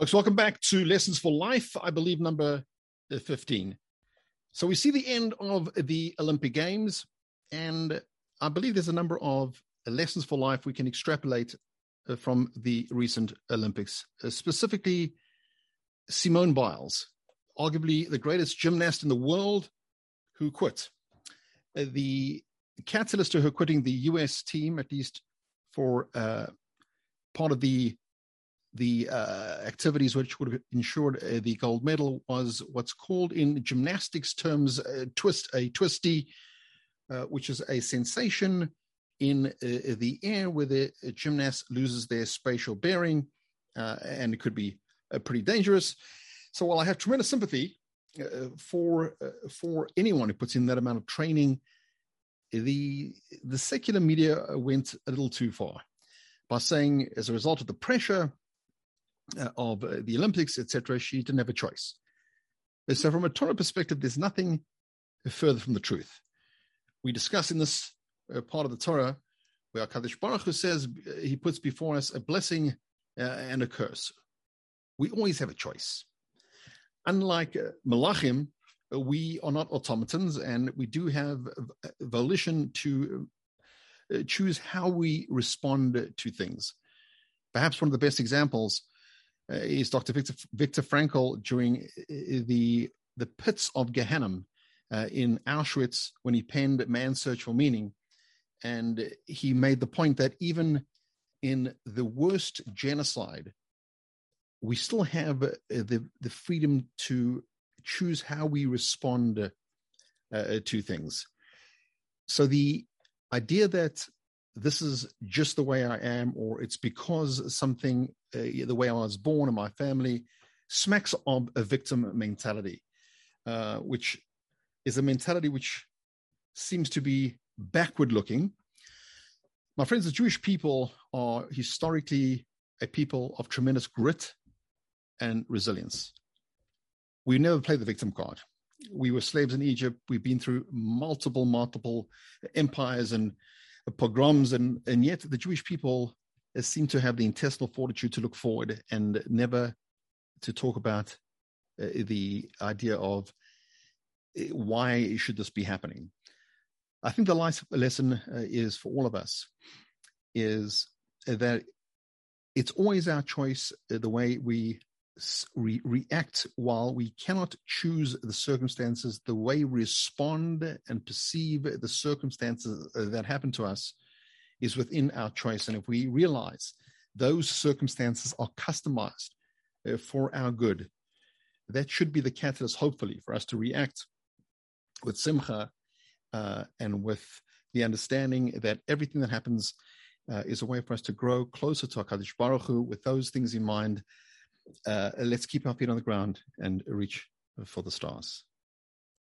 Folks, welcome back to Lessons for Life, I believe number 15. So we see the end of the Olympic Games, and I believe there's a number of lessons for life we can extrapolate uh, from the recent Olympics, uh, specifically Simone Biles, arguably the greatest gymnast in the world, who quit. Uh, the catalyst to her quitting the US team, at least for uh, part of the the uh, activities which would have ensured uh, the gold medal was what's called in gymnastics terms a twist a twisty uh, which is a sensation in uh, the air where the gymnast loses their spatial bearing uh, and it could be uh, pretty dangerous. So while i have tremendous sympathy for for anyone who puts in that amount of training the the secular media went a little too far by saying as a result of the pressure uh, of uh, the Olympics, etc., she didn't have a choice. So, from a Torah perspective, there's nothing further from the truth. We discuss in this uh, part of the Torah where Kadosh Baruch Hu says he puts before us a blessing uh, and a curse. We always have a choice. Unlike uh, Malachim, uh, we are not automatons and we do have volition to choose how we respond to things. Perhaps one of the best examples uh, is Dr. Victor, Viktor Frankl during uh, the the pits of Gehenna uh, in Auschwitz when he penned Man's Search for Meaning. And he made the point that even in the worst genocide, we still have the, the freedom to choose how we respond uh, to things. So the idea that this is just the way I am, or it's because something, uh, the way I was born in my family, smacks of a victim mentality, uh, which is a mentality which seems to be backward looking. My friends, the Jewish people are historically a people of tremendous grit and resilience. We never play the victim card. We were slaves in Egypt. We've been through multiple, multiple empires and pogroms, and, and yet the Jewish people seem to have the intestinal fortitude to look forward and never to talk about uh, the idea of uh, why should this be happening. I think the life lesson uh, is for all of us is that it's always our choice uh, the way we re- react while we cannot choose the circumstances, the way we respond and perceive the circumstances uh, that happen to us is within our choice. And if we realize those circumstances are customized uh, for our good, that should be the catalyst, hopefully, for us to react with simcha uh, and with the understanding that everything that happens uh, is a way for us to grow closer to HaKadosh Baruch Hu with those things in mind uh, let's keep our feet on the ground and reach for the stars.